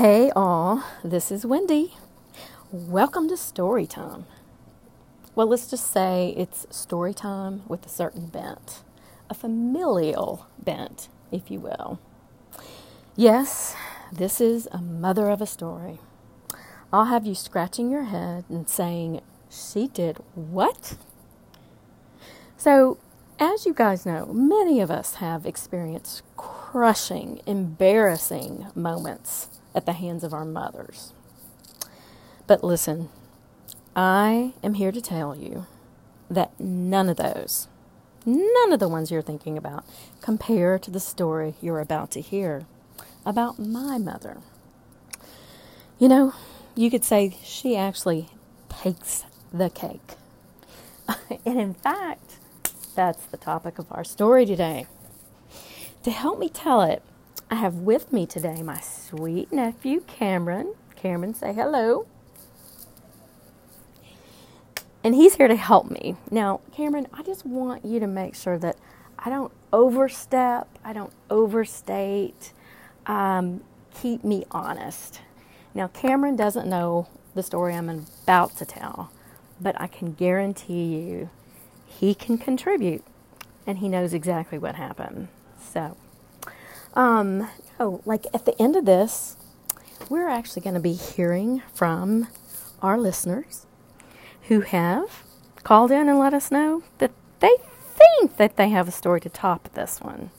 Hey, all, this is Wendy. Welcome to Story Time. Well, let's just say it's story time with a certain bent, a familial bent, if you will. Yes, this is a mother of a story. I'll have you scratching your head and saying, She did what? So, as you guys know, many of us have experienced crushing, embarrassing moments at the hands of our mothers. But listen, I am here to tell you that none of those, none of the ones you're thinking about, compare to the story you're about to hear about my mother. You know, you could say she actually takes the cake. and in fact, that's the topic of our story today. To help me tell it, I have with me today my sweet nephew, Cameron. Cameron, say hello. And he's here to help me. Now, Cameron, I just want you to make sure that I don't overstep, I don't overstate. Um, keep me honest. Now, Cameron doesn't know the story I'm about to tell, but I can guarantee you he can contribute and he knows exactly what happened. So, um, oh, like at the end of this, we're actually going to be hearing from our listeners who have called in and let us know that they think that they have a story to top this one.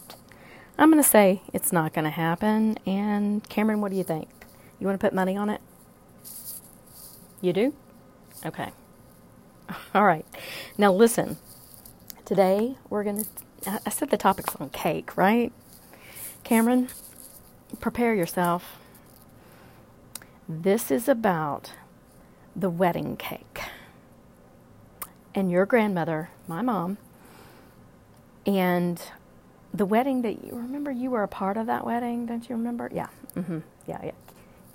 I'm going to say it's not going to happen. And Cameron, what do you think? You want to put money on it? You do? Okay. All right. Now listen. Today we're going to. I said the topic's on cake, right? Cameron, prepare yourself. This is about the wedding cake. And your grandmother, my mom, and the wedding that you remember you were a part of that wedding, don't you remember? Yeah. Mm-hmm. Yeah, yeah.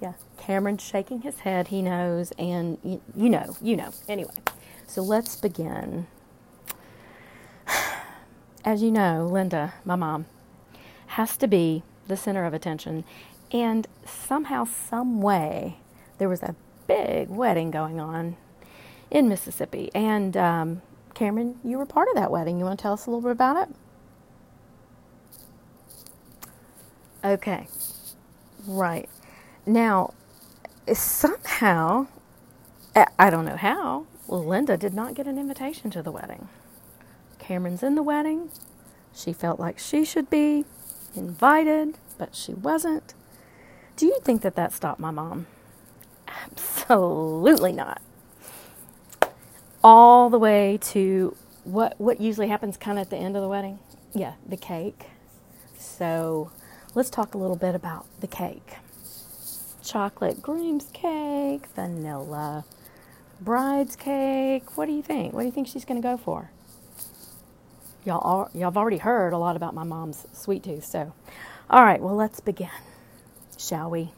Yeah. Cameron's shaking his head, he knows, and you, you know, you know. Anyway, so let's begin. As you know, Linda, my mom, has to be the center of attention. And somehow, some way, there was a big wedding going on in Mississippi. And um, Cameron, you were part of that wedding. You want to tell us a little bit about it? Okay, right. Now, somehow, I don't know how, Linda did not get an invitation to the wedding. Cameron's in the wedding. She felt like she should be invited, but she wasn't. Do you think that that stopped my mom? Absolutely not. All the way to what what usually happens kind of at the end of the wedding? Yeah, the cake. So, let's talk a little bit about the cake. Chocolate groom's cake, vanilla bride's cake. What do you think? What do you think she's going to go for? Y'all, all, y'all have already heard a lot about my mom's sweet tooth. So, all right, well, let's begin, shall we?